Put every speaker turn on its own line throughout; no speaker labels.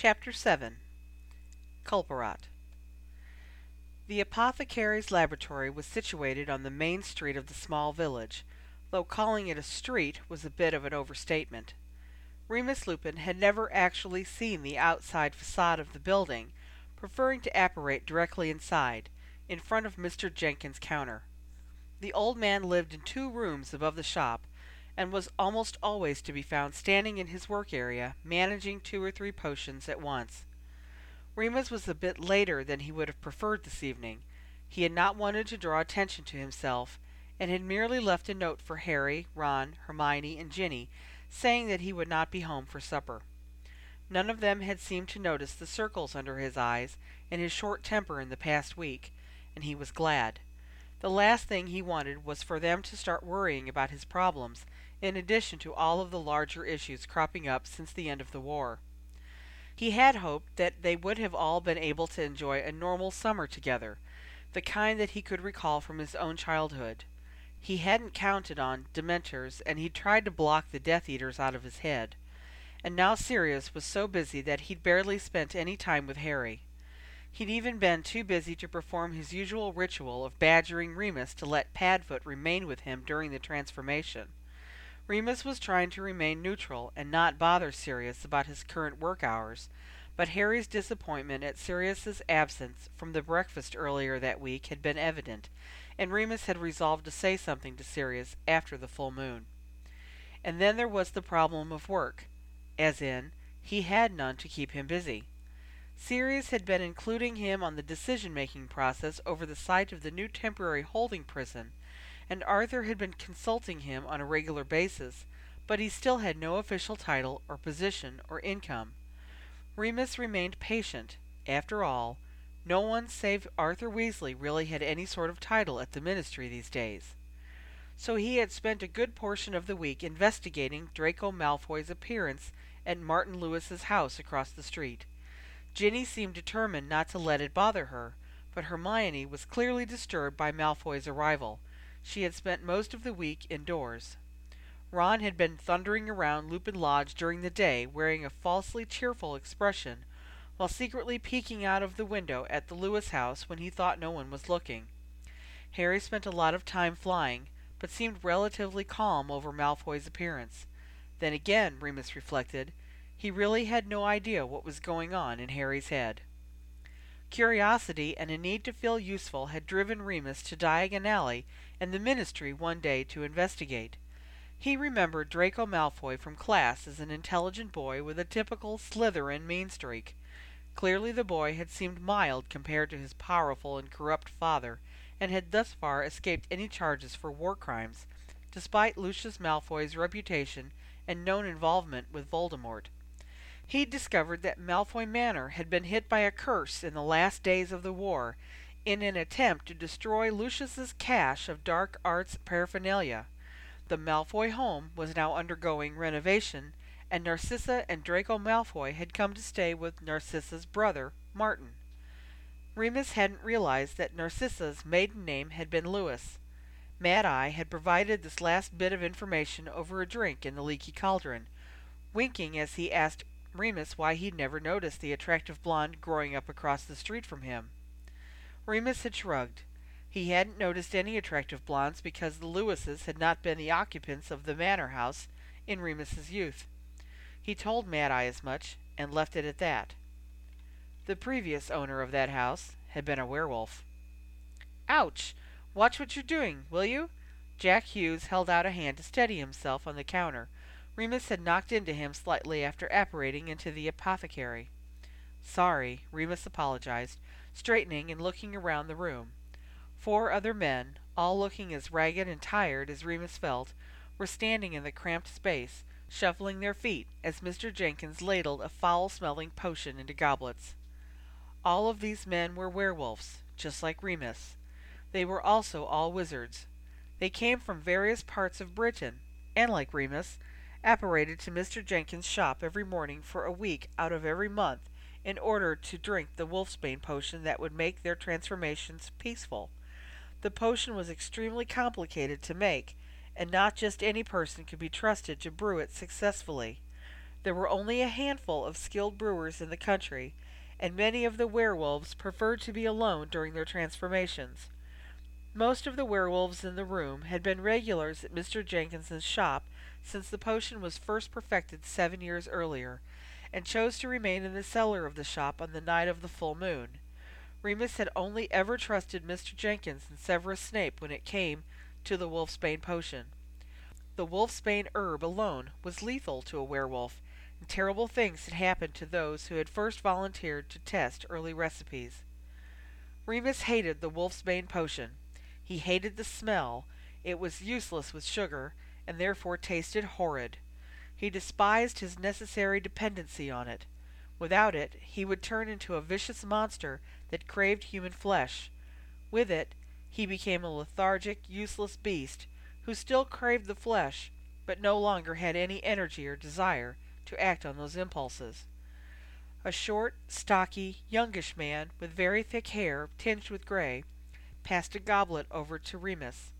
Chapter 7 Culparrat The apothecary's laboratory was situated on the main street of the small village, though calling it a street was a bit of an overstatement. Remus Lupin had never actually seen the outside facade of the building, preferring to apparate directly inside, in front of Mr. Jenkins's counter. The old man lived in two rooms above the shop, and was almost always to be found standing in his work area, managing two or three potions at once. Remus was a bit later than he would have preferred this evening. He had not wanted to draw attention to himself, and had merely left a note for Harry, Ron, Hermione, and Ginny, saying that he would not be home for supper. None of them had seemed to notice the circles under his eyes and his short temper in the past week, and he was glad. The last thing he wanted was for them to start worrying about his problems, in addition to all of the larger issues cropping up since the end of the war. He had hoped that they would have all been able to enjoy a normal summer together, the kind that he could recall from his own childhood. He hadn't counted on Dementors, and he'd tried to block the Death Eaters out of his head. And now Sirius was so busy that he'd barely spent any time with Harry. He'd even been too busy to perform his usual ritual of badgering Remus to let Padfoot remain with him during the transformation. Remus was trying to remain neutral and not bother Sirius about his current work hours, but Harry's disappointment at Sirius's absence from the breakfast earlier that week had been evident, and Remus had resolved to say something to Sirius after the full moon. And then there was the problem of work, as in, he had none to keep him busy. Sirius had been including him on the decision-making process over the site of the new temporary holding prison, and Arthur had been consulting him on a regular basis, but he still had no official title or position or income. Remus remained patient. After all, no one save Arthur Weasley really had any sort of title at the ministry these days. So he had spent a good portion of the week investigating Draco Malfoy's appearance at Martin Lewis's house across the street. Ginny seemed determined not to let it bother her, but Hermione was clearly disturbed by Malfoy's arrival. She had spent most of the week indoors. Ron had been thundering around Lupin Lodge during the day, wearing a falsely cheerful expression, while secretly peeking out of the window at the Lewis house when he thought no one was looking. Harry spent a lot of time flying, but seemed relatively calm over Malfoy's appearance. Then again, Remus reflected, he really had no idea what was going on in Harry's head. Curiosity and a need to feel useful had driven Remus to Diagon Alley and the Ministry one day to investigate. He remembered Draco Malfoy from class as an intelligent boy with a typical Slytherin mean streak. Clearly the boy had seemed mild compared to his powerful and corrupt father, and had thus far escaped any charges for war crimes, despite Lucius Malfoy's reputation and known involvement with Voldemort. He'd discovered that Malfoy Manor had been hit by a curse in the last days of the war, in an attempt to destroy Lucius's cache of dark arts paraphernalia. The Malfoy home was now undergoing renovation, and Narcissa and Draco Malfoy had come to stay with Narcissa's brother, Martin. Remus hadn't realized that Narcissa's maiden name had been Lewis. Mad Eye had provided this last bit of information over a drink in the leaky cauldron, winking as he asked Remus why he'd never noticed the attractive blonde growing up across the street from him. Remus had shrugged. He hadn't noticed any attractive blondes because the Lewises had not been the occupants of the manor house in Remus's youth. He told Mad Eye as much, and left it at that. The previous owner of that house had been a werewolf. Ouch! Watch what you're doing, will you? Jack Hughes held out a hand to steady himself on the counter. Remus had knocked into him slightly after apparating into the apothecary. Sorry, Remus apologized, straightening and looking around the room. Four other men, all looking as ragged and tired as Remus felt, were standing in the cramped space, shuffling their feet as Mr. Jenkins ladled a foul-smelling potion into goblets. All of these men were werewolves, just like Remus. They were also all wizards. They came from various parts of Britain, and like Remus, apparated to Mr. Jenkins' shop every morning for a week out of every month in order to drink the wolfsbane potion that would make their transformations peaceful. The potion was extremely complicated to make, and not just any person could be trusted to brew it successfully. There were only a handful of skilled brewers in the country, and many of the werewolves preferred to be alone during their transformations. Most of the werewolves in the room had been regulars at Mr. Jenkins's shop since the potion was first perfected seven years earlier, and chose to remain in the cellar of the shop on the night of the full moon. Remus had only ever trusted Mr. Jenkins and Severus Snape when it came to the wolfsbane potion. The wolfsbane herb alone was lethal to a werewolf, and terrible things had happened to those who had first volunteered to test early recipes. Remus hated the wolfsbane potion. He hated the smell. It was useless with sugar, and therefore tasted horrid. He despised his necessary dependency on it. Without it, he would turn into a vicious monster that craved human flesh. With it, he became a lethargic, useless beast who still craved the flesh, but no longer had any energy or desire to act on those impulses. A short, stocky, youngish man with very thick hair tinged with gray passed a goblet over to Remus.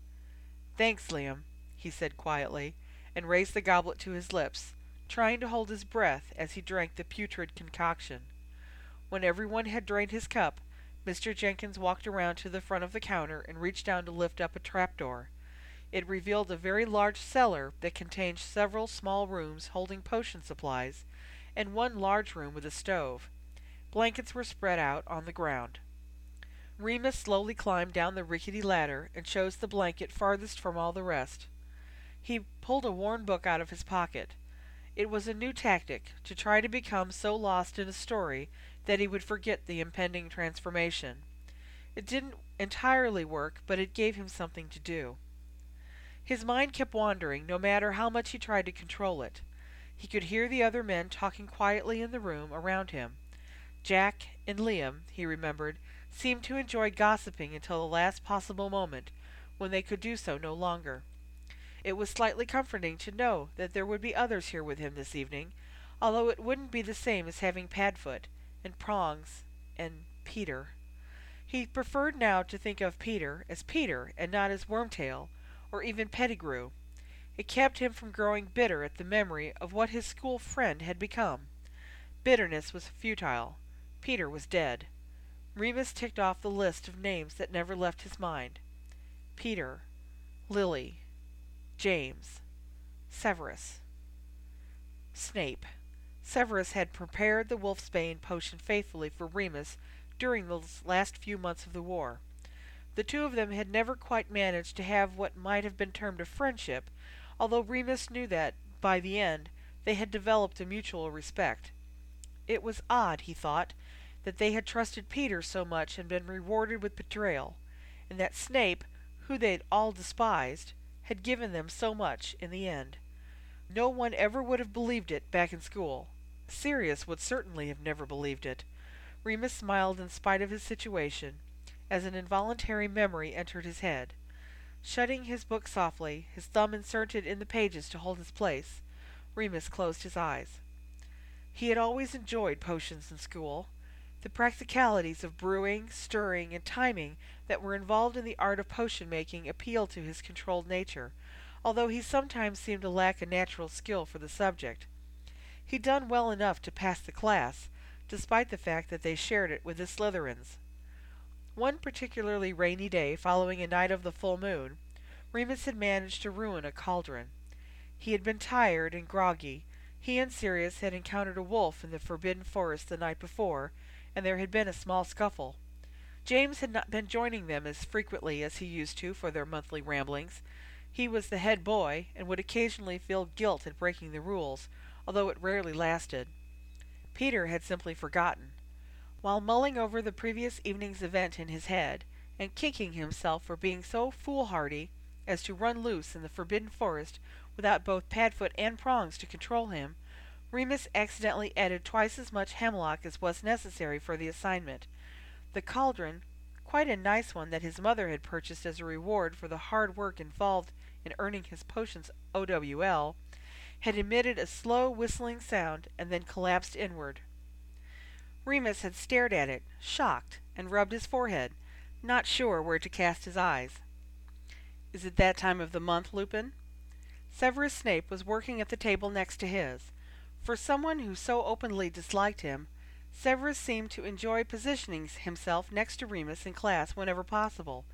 "Thanks, Liam," he said quietly, and raised the goblet to his lips, trying to hold his breath as he drank the putrid concoction. When everyone had drained his cup, Mr. Jenkins walked around to the front of the counter and reached down to lift up a trapdoor. It revealed a very large cellar that contained several small rooms holding potion supplies, and one large room with a stove. Blankets were spread out on the ground. Remus slowly climbed down the rickety ladder and chose the blanket farthest from all the rest. He pulled a worn book out of his pocket. It was a new tactic to try to become so lost in a story that he would forget the impending transformation. It didn't entirely work, but it gave him something to do. His mind kept wandering, no matter how much he tried to control it. He could hear the other men talking quietly in the room around him. Jack and Liam, he remembered, seemed to enjoy gossiping until the last possible moment, when they could do so no longer. It was slightly comforting to know that there would be others here with him this evening, although it wouldn't be the same as having Padfoot, and Prongs, and Peter. He preferred now to think of Peter as Peter and not as Wormtail, or even Pettigrew. It kept him from growing bitter at the memory of what his school friend had become. Bitterness was futile. Peter was dead. Remus ticked off the list of names that never left his mind. Peter, Lily, James, Severus, Snape. Severus had prepared the wolfsbane potion faithfully for Remus during the last few months of the war. The two of them had never quite managed to have what might have been termed a friendship, although Remus knew that, by the end, they had developed a mutual respect. It was odd, he thought, that they had trusted Peter so much and been rewarded with betrayal, and that Snape, who they had all despised, had given them so much in the end. No one ever would have believed it back in school. Sirius would certainly have never believed it. Remus smiled in spite of his situation, as an involuntary memory entered his head. Shutting his book softly, his thumb inserted in the pages to hold his place, Remus closed his eyes. He had always enjoyed potions in school. The practicalities of brewing, stirring, and timing that were involved in the art of potion making appealed to his controlled nature, although he sometimes seemed to lack a natural skill for the subject. He'd done well enough to pass the class, despite the fact that they shared it with the Slytherins. One particularly rainy day following a night of the full moon, Remus had managed to ruin a cauldron. He had been tired and groggy. He and Sirius had encountered a wolf in the forbidden forest the night before, and there had been a small scuffle. James had not been joining them as frequently as he used to for their monthly ramblings. He was the head boy, and would occasionally feel guilt at breaking the rules, although it rarely lasted. Peter had simply forgotten. While mulling over the previous evening's event in his head, and kicking himself for being so foolhardy as to run loose in the forbidden forest without both Padfoot and Prongs to control him, Remus accidentally added twice as much hemlock as was necessary for the assignment. The cauldron, quite a nice one that his mother had purchased as a reward for the hard work involved in earning his potions OWL, had emitted a slow whistling sound and then collapsed inward. Remus had stared at it, shocked, and rubbed his forehead, not sure where to cast his eyes. "Is it that time of the month, Lupin?" Severus Snape was working at the table next to his. For someone who so openly disliked him, Severus seemed to enjoy positioning himself next to Remus in class whenever possible,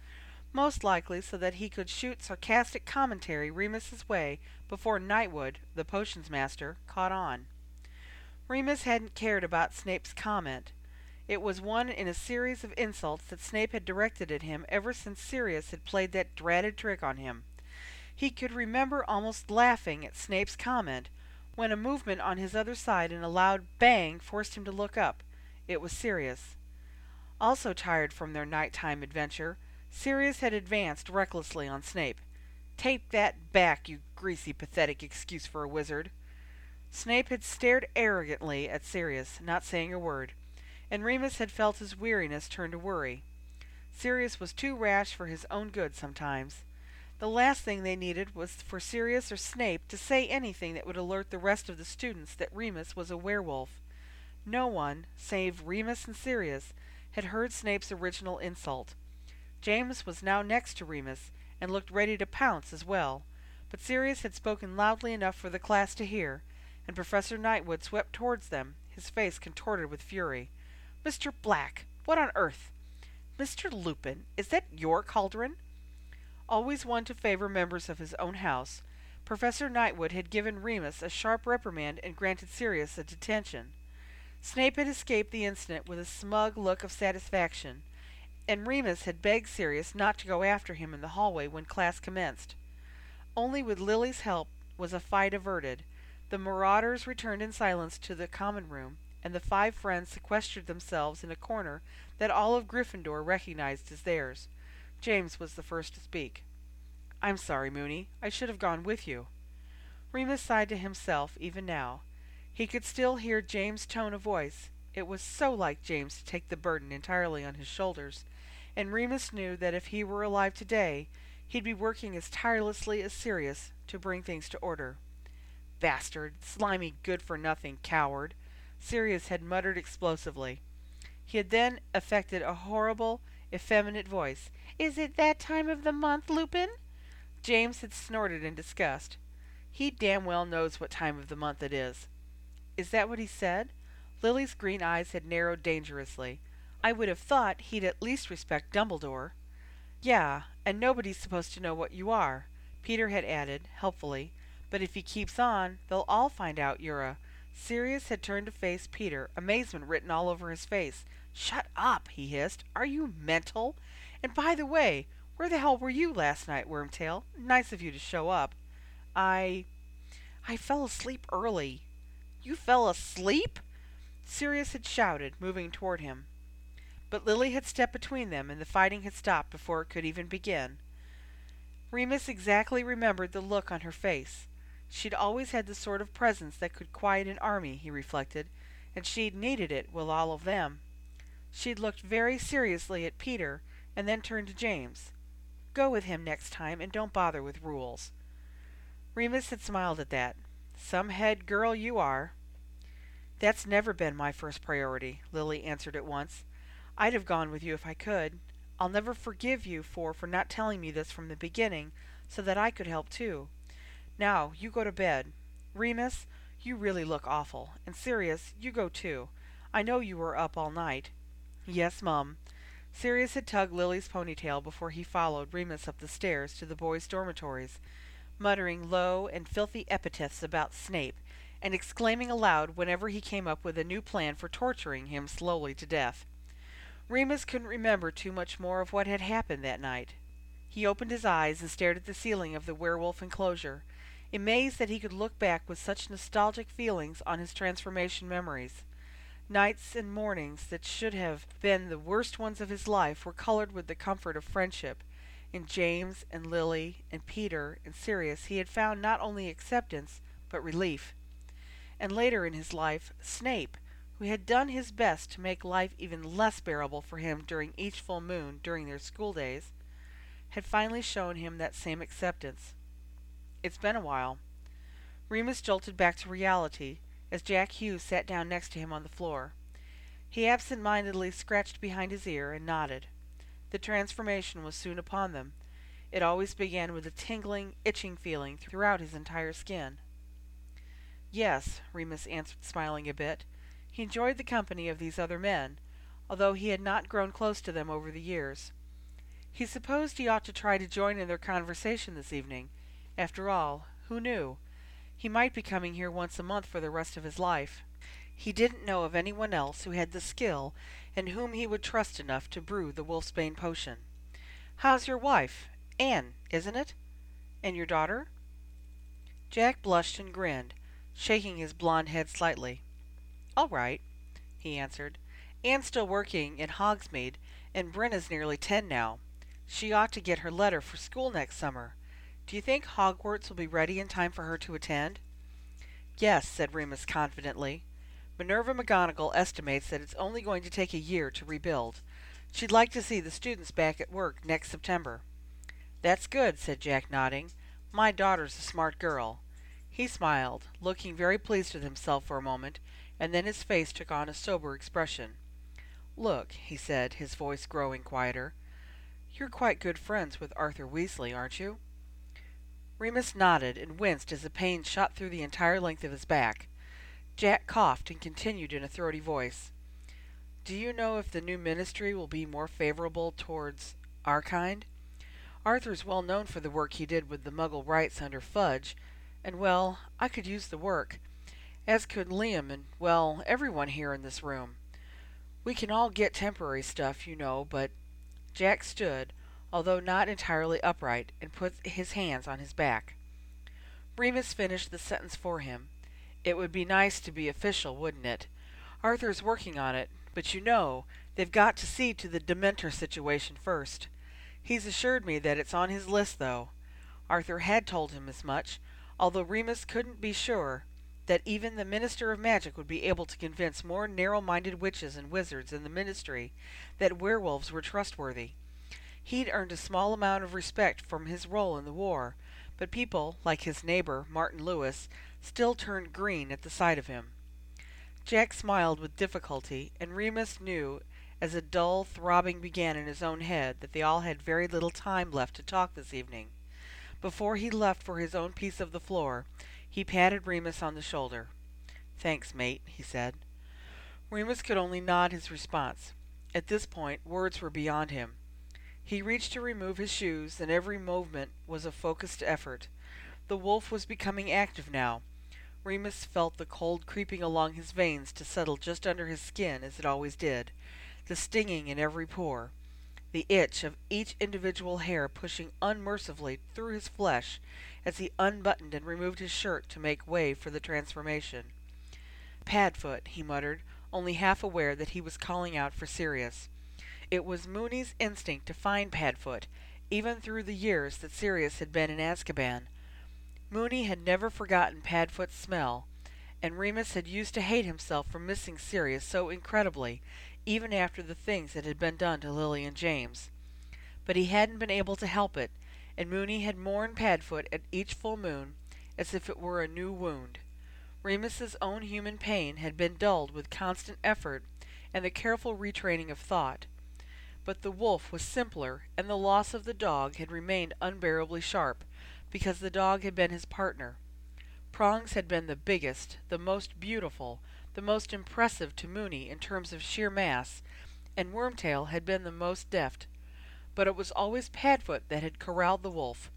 most likely so that he could shoot sarcastic commentary Remus's way before Knightwood, the potions master, caught on. Remus hadn't cared about Snape's comment. It was one in a series of insults that Snape had directed at him ever since Sirius had played that dratted trick on him. He could remember almost laughing at Snape's comment when a movement on his other side and a loud bang forced him to look up. It was Sirius. Also tired from their nighttime adventure, Sirius had advanced recklessly on Snape. Take that back, you greasy, pathetic excuse for a wizard. Snape had stared arrogantly at Sirius, not saying a word, and Remus had felt his weariness turn to worry. Sirius was too rash for his own good sometimes. The last thing they needed was for Sirius or Snape to say anything that would alert the rest of the students that Remus was a werewolf. No one, save Remus and Sirius, had heard Snape's original insult. James was now next to Remus, and looked ready to pounce as well, but Sirius had spoken loudly enough for the class to hear, and Professor Knightwood swept towards them, his face contorted with fury. "Mr. Black! What on earth Mr. Lupin, is that your cauldron?" Always one to favor members of his own house, Professor Knightwood had given Remus a sharp reprimand and granted Sirius a detention. Snape had escaped the incident with a smug look of satisfaction, and Remus had begged Sirius not to go after him in the hallway when class commenced. Only with Lily's help was a fight averted. The marauders returned in silence to the common room, and the five friends sequestered themselves in a corner that all of Gryffindor recognized as theirs. James was the first to speak. "I'm sorry, Moony. I should have gone with you." Remus sighed to himself, even now. He could still hear James' tone of voice. It was so like James to take the burden entirely on his shoulders, and Remus knew that if he were alive today, he'd be working as tirelessly as Sirius to bring things to order. "Bastard! Slimy good-for-nothing coward!" Sirius had muttered explosively. He had then affected a horrible, effeminate voice. Is it that time of the month, Lupin? James had snorted in disgust. He damn well knows what time of the month it is. Is that what he said? Lily's green eyes had narrowed dangerously. I would have thought he'd at least respect Dumbledore. Yeah, and nobody's supposed to know what you are, Peter had added, helpfully. But if he keeps on, they'll all find out you're a... Sirius had turned to face Peter, amazement written all over his face. Shut up, he hissed. Are you mental? And by the way, where the hell were you last night, Wormtail? Nice of you to show up. I. I fell asleep early. You fell asleep? Sirius had shouted, moving toward him. But Lily had stepped between them, and the fighting had stopped before it could even begin. Remus exactly remembered the look on her face. She'd always had the sort of presence that could quiet an army, he reflected, and she'd needed it with all of them. She'd looked very seriously at Peter, and then turned to James. Go with him next time and don't bother with rules. Remus had smiled at that. Some head girl you are. That's never been my first priority, Lily answered at once. I'd have gone with you if I could. I'll never forgive you for for not telling me this from the beginning so that I could help too. Now, you go to bed. Remus, you really look awful. And Sirius, you go too. I know you were up all night. Yes, Mum. Sirius had tugged Lily's ponytail before he followed Remus up the stairs to the boys' dormitories, muttering low and filthy epithets about Snape, and exclaiming aloud whenever he came up with a new plan for torturing him slowly to death. Remus couldn't remember too much more of what had happened that night. He opened his eyes and stared at the ceiling of the werewolf enclosure, amazed that he could look back with such nostalgic feelings on his transformation memories. Nights and mornings that should have been the worst ones of his life were colored with the comfort of friendship. In James and Lily and Peter and Sirius he had found not only acceptance, but relief. And later in his life, Snape, who had done his best to make life even less bearable for him during each full moon during their school days, had finally shown him that same acceptance. It's been a while. Remus jolted back to reality as Jack Hughes sat down next to him on the floor. He absent mindedly scratched behind his ear and nodded. The transformation was soon upon them. It always began with a tingling, itching feeling throughout his entire skin. Yes, Remus answered, smiling a bit. He enjoyed the company of these other men, although he had not grown close to them over the years. He supposed he ought to try to join in their conversation this evening. After all, who knew? He might be coming here once a month for the rest of his life. He didn't know of anyone else who had the skill and whom he would trust enough to brew the wolfsbane potion. How's your wife? Anne, isn't it? And your daughter? Jack blushed and grinned, shaking his blond head slightly. All right, he answered. Anne's still working in Hogsmeade, and Brenna's nearly ten now. She ought to get her letter for school next summer. Do you think Hogwarts will be ready in time for her to attend? Yes, said Remus confidently. Minerva McGonagall estimates that it's only going to take a year to rebuild. She'd like to see the students back at work next September. That's good, said Jack, nodding. My daughter's a smart girl. He smiled, looking very pleased with himself for a moment, and then his face took on a sober expression. Look, he said, his voice growing quieter. You're quite good friends with Arthur Weasley, aren't you? Remus nodded and winced as the pain shot through the entire length of his back. Jack coughed and continued in a throaty voice. Do you know if the new ministry will be more favorable towards our kind? Arthur's well known for the work he did with the Muggle rights under Fudge, and well, I could use the work, as could Liam and, well, everyone here in this room. We can all get temporary stuff, you know, but Jack stood, although not entirely upright, and put his hands on his back. Remus finished the sentence for him. It would be nice to be official, wouldn't it? Arthur's working on it, but you know, they've got to see to the Dementor situation first. He's assured me that it's on his list, though. Arthur had told him as much, although Remus couldn't be sure that even the Minister of Magic would be able to convince more narrow-minded witches and wizards in the Ministry that werewolves were trustworthy. He'd earned a small amount of respect from his role in the war, but people, like his neighbor, Martin Lewis, still turned green at the sight of him. Jack smiled with difficulty, and Remus knew as a dull throbbing began in his own head that they all had very little time left to talk this evening. Before he left for his own piece of the floor, he patted Remus on the shoulder. Thanks, mate, he said. Remus could only nod his response. At this point, words were beyond him. He reached to remove his shoes, and every movement was a focused effort. The wolf was becoming active now, Remus felt the cold creeping along his veins to settle just under his skin as it always did, the stinging in every pore, the itch of each individual hair pushing unmercifully through his flesh as he unbuttoned and removed his shirt to make way for the transformation. Padfoot, he muttered, only half aware that he was calling out for Sirius. It was Moony's instinct to find Padfoot, even through the years that Sirius had been in Azkaban, Moony had never forgotten Padfoot's smell, and Remus had used to hate himself for missing Sirius so incredibly, even after the things that had been done to Lily and James. But he hadn't been able to help it, and Moony had mourned Padfoot at each full moon as if it were a new wound. Remus's own human pain had been dulled with constant effort and the careful retraining of thought. But the wolf was simpler, and the loss of the dog had remained unbearably sharp, because the dog had been his partner. Prongs had been the biggest, the most beautiful, the most impressive to Moony in terms of sheer mass, and Wormtail had been the most deft. But it was always Padfoot that had corralled the wolf,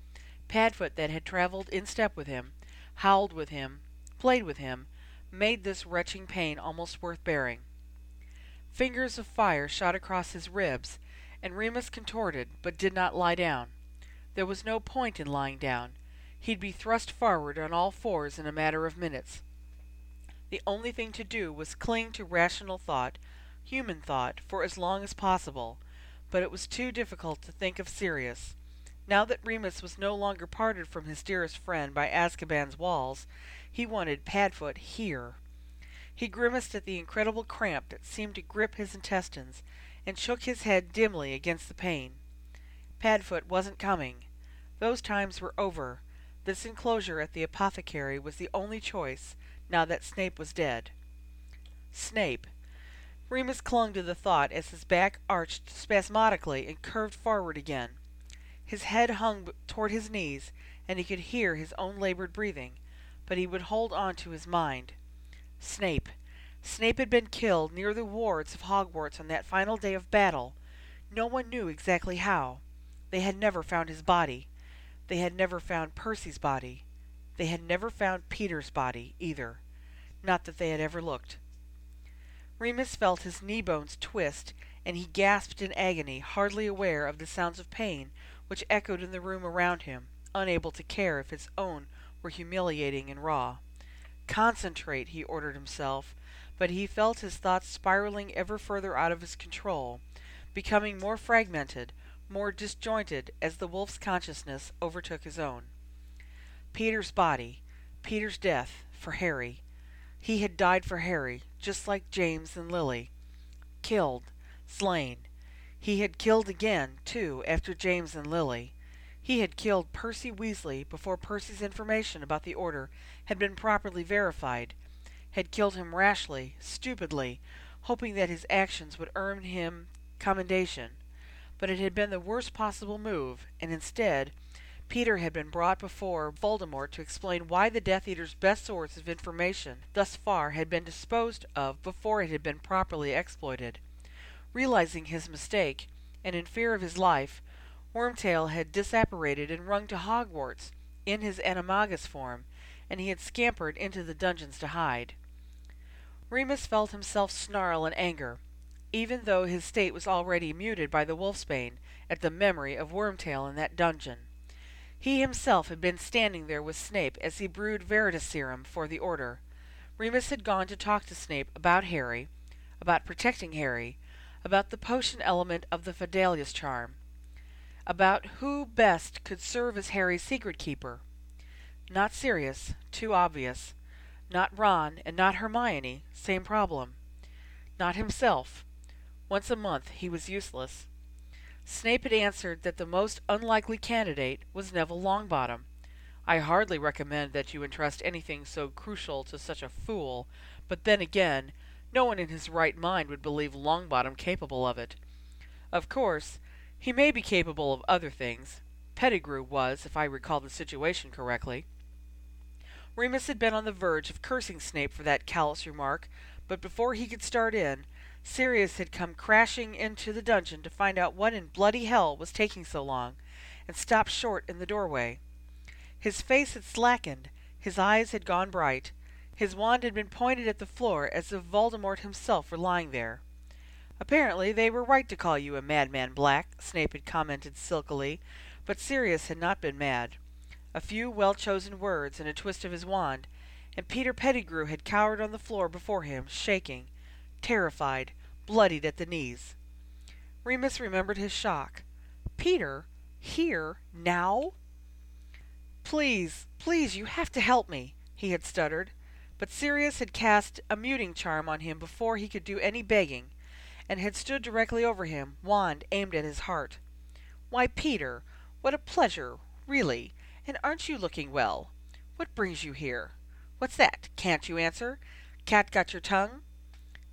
Padfoot that had traveled in step with him, howled with him, played with him, made this retching pain almost worth bearing. Fingers of fire shot across his ribs, and Remus contorted, but did not lie down. There was no point in lying down. He'd be thrust forward on all fours in a matter of minutes. The only thing to do was cling to rational thought, human thought, for as long as possible, but it was too difficult to think of Sirius. Now that Remus was no longer parted from his dearest friend by Azkaban's walls, he wanted Padfoot here. He grimaced at the incredible cramp that seemed to grip his intestines, and shook his head dimly against the pain. Padfoot wasn't coming. Those times were over. This enclosure at the apothecary was the only choice, now that Snape was dead. Snape. Remus clung to the thought as his back arched spasmodically and curved forward again. His head hung toward his knees, and he could hear his own labored breathing. but he would hold on to his mind. Snape. Snape had been killed near the wards of Hogwarts on that final day of battle. No one knew exactly how. They had never found his body. They had never found Percy's body. They had never found Peter's body, either. Not that they had ever looked. Remus felt his knee bones twist, and he gasped in agony, hardly aware of the sounds of pain which echoed in the room around him, unable to care if his own were humiliating and raw. Concentrate, he ordered himself, but he felt his thoughts spiraling ever further out of his control, becoming more fragmented, more disjointed as the wolf's consciousness overtook his own. Peter's body, Peter's death, for Harry. He had died for Harry, just like James and Lily. Killed, slain. He had killed again, too, after James and Lily. He had killed Percy Weasley before Percy's information about the order had been properly verified, had killed him rashly, stupidly, hoping that his actions would earn him commendation. But it had been the worst possible move, and instead, Peter had been brought before Voldemort to explain why the Death Eater's best source of information thus far had been disposed of before it had been properly exploited. Realizing his mistake, and in fear of his life, Wormtail had disapparated and rung to Hogwarts in his animagus form, and he had scampered into the dungeons to hide. Remus felt himself snarl in anger, even though his state was already muted by the wolfsbane at the memory of Wormtail in that dungeon. He himself had been standing there with Snape as he brewed Veritaserum for the Order. Remus had gone to talk to Snape about Harry, about protecting Harry, about the potion element of the Fidelius charm, about who best could serve as Harry's secret keeper. Not Sirius. too obvious. Not Ron and not Hermione, same problem. Not himself. Once a month he was useless. Snape had answered that the most unlikely candidate was Neville Longbottom. I hardly recommend that you entrust anything so crucial to such a fool, but then again, no one in his right mind would believe Longbottom capable of it. Of course, he may be capable of other things. Pettigrew was, if I recall the situation correctly. Remus had been on the verge of cursing Snape for that callous remark, but before he could start in, Sirius had come crashing into the dungeon to find out what in bloody hell was taking so long, and stopped short in the doorway. His face had slackened, his eyes had gone bright, his wand had been pointed at the floor as if Voldemort himself were lying there. Apparently they were right to call you a madman, Black, Snape had commented silkily, but Sirius had not been mad. A few well-chosen words and a twist of his wand, and Peter Pettigrew had cowered on the floor before him, shaking, terrified, bloodied at the knees. Remus remembered his shock. Peter? Here? Now? Please, please, you have to help me, he had stuttered. But Sirius had cast a muting charm on him before he could do any begging, and had stood directly over him, wand aimed at his heart. Why, Peter, what a pleasure, really! And aren't you looking well? What brings you here? What's that? Can't you answer? Cat got your tongue?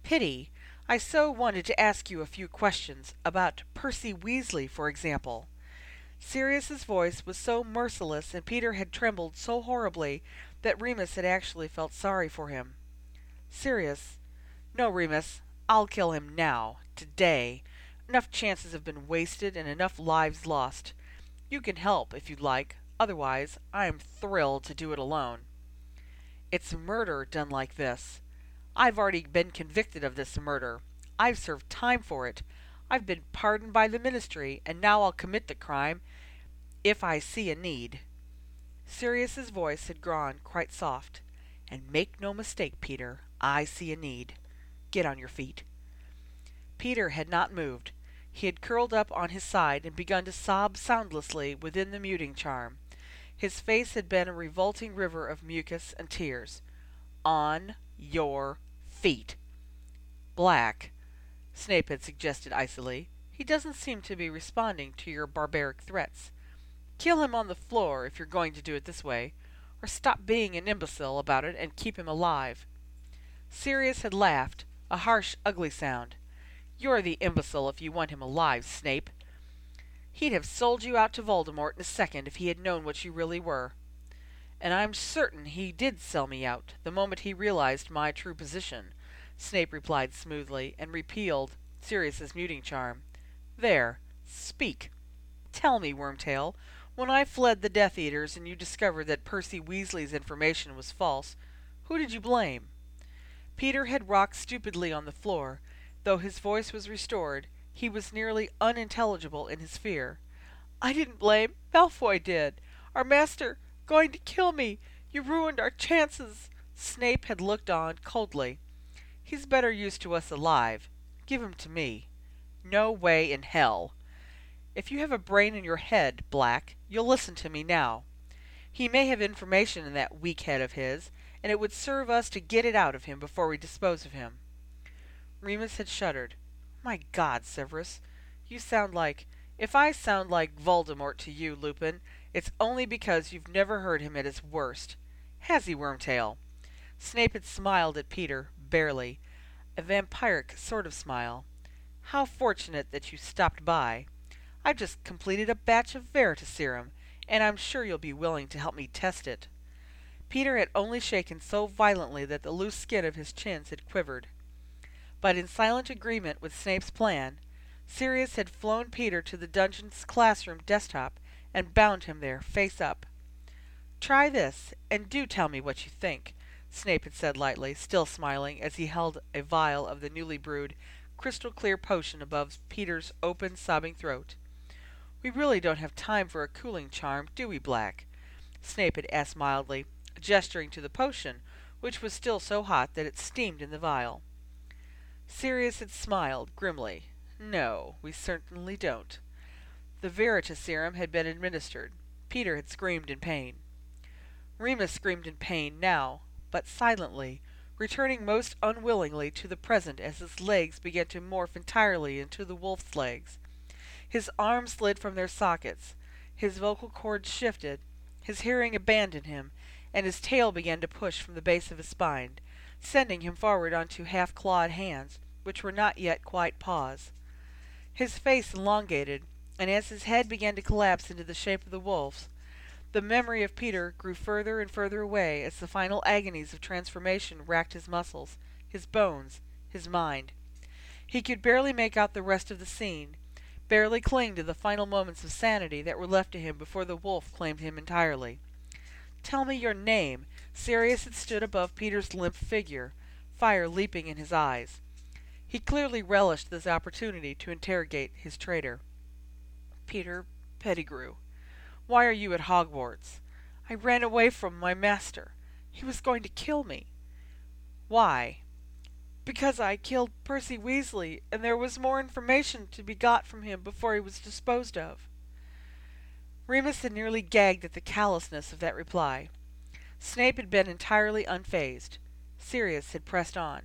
Pity. I so wanted to ask you a few questions about Percy Weasley, for example. Sirius's voice was so merciless and Peter had trembled so horribly that Remus had actually felt sorry for him. Sirius, no, Remus, I'll kill him now, today. Enough chances have been wasted and enough lives lost. You can help if you'd like. Otherwise, I am thrilled to do it alone. It's murder done like this. I've already been convicted of this murder. I've served time for it. I've been pardoned by the ministry, and now I'll commit the crime if I see a need. Sirius's voice had grown quite soft. And make no mistake, Peter, I see a need. Get on your feet. Peter had not moved. He had curled up on his side and begun to sob soundlessly within the muting charm. His face had been a revolting river of mucus and tears. On your feet. Black, Snape had suggested icily. He doesn't seem to be responding to your barbaric threats. Kill him on the floor if you're going to do it this way, or stop being an imbecile about it and keep him alive. Sirius had laughed, a harsh, ugly sound. You're the imbecile if you want him alive, Snape. He'd have sold you out to Voldemort in a second if he had known what you really were. And I'm certain he did sell me out the moment he realized my true position, Snape replied smoothly, and repealed Sirius's muting charm. There, speak. Tell me, Wormtail, when I fled the Death Eaters and you discovered that Percy Weasley's information was false, who did you blame? Peter had rocked stupidly on the floor. Though his voice was restored, he was nearly unintelligible in his fear. I didn't blame. Malfoy did. Our master going to kill me. You ruined our chances. Snape had looked on coldly. He's better used to us alive. Give him to me. No way in hell. If you have a brain in your head, Black, you'll listen to me now. He may have information in that weak head of his, and it would serve us to get it out of him before we dispose of him. Remus had shuddered. My God, Severus, you sound like... If I sound like Voldemort to you, Lupin, it's only because you've never heard him at his worst. Has he, Wormtail? Snape had smiled at Peter, barely. A vampiric sort of smile. How fortunate that you stopped by. I've just completed a batch of Veritaserum, and I'm sure you'll be willing to help me test it. Peter had only shaken so violently that the loose skin of his chins had quivered. But in silent agreement with Snape's plan, Sirius had flown Peter to the dungeon's classroom desktop and bound him there, face up. Try this, and do tell me what you think, Snape had said lightly, still smiling, as he held a vial of the newly brewed, crystal clear potion above Peter's open, sobbing throat. We really don't have time for a cooling charm, do we, Black? Snape had asked mildly, gesturing to the potion, which was still so hot that it steamed in the vial. Sirius had smiled grimly. No, we certainly don't. The Veritaserum had been administered. Peter had screamed in pain. Remus screamed in pain now, but silently, returning most unwillingly to the present as his legs began to morph entirely into the wolf's legs. His arms slid from their sockets, his vocal cords shifted, his hearing abandoned him, and his tail began to push from the base of his spine, sending him forward onto half-clawed hands, which were not yet quite paws. His face elongated, and as his head began to collapse into the shape of the wolf's, the memory of Peter grew further and further away as the final agonies of transformation racked his muscles, his bones, his mind. He could barely make out the rest of the scene, barely cling to the final moments of sanity that were left to him before the wolf claimed him entirely. Tell me your name. Sirius had stood above Peter's limp figure, fire leaping in his eyes. He clearly relished this opportunity to interrogate his traitor. Peter Pettigrew. Why are you at Hogwarts? I ran away from my master. He was going to kill me. Why? Because I killed Percy Weasley, and there was more information to be got from him before he was disposed of. Remus had nearly gagged at the callousness of that reply. Snape had been entirely unfazed. Sirius had pressed on.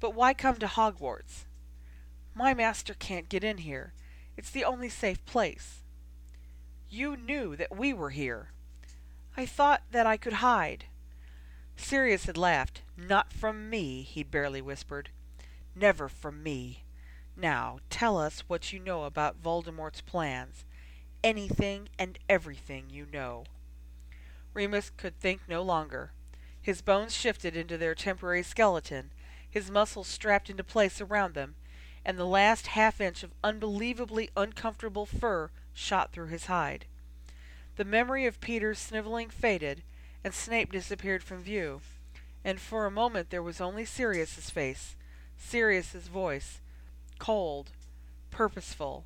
But why come to Hogwarts? My master can't get in here. It's the only safe place. You knew that we were here. I thought that I could hide. Sirius had laughed. Not from me, he barely whispered. Never from me. Now, tell us what you know about Voldemort's plans. Anything and everything you know. Remus could think no longer. His bones shifted into their temporary skeleton, his muscles strapped into place around them, and the last half inch of unbelievably uncomfortable fur shot through his hide. The memory of Peter's sniveling faded, and Snape disappeared from view, and for a moment there was only Sirius's face, Sirius's voice, cold, purposeful,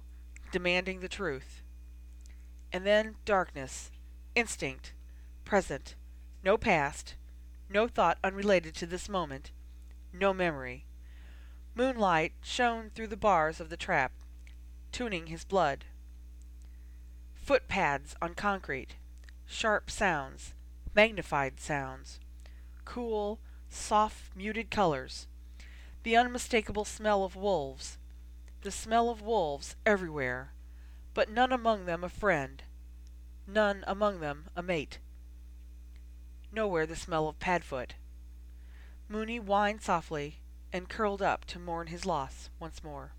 demanding the truth. And then darkness, instinct, present, no past, no thought unrelated to this moment, no memory. Moonlight shone through the bars of the trap, tuning his blood. Footpads on concrete. Sharp sounds. Magnified sounds. Cool, soft, muted colors. The unmistakable smell of wolves. The smell of wolves everywhere, but none among them a friend. None among them a mate. Nowhere the smell of Padfoot. Moony whined softly, and curled up to mourn his loss once more.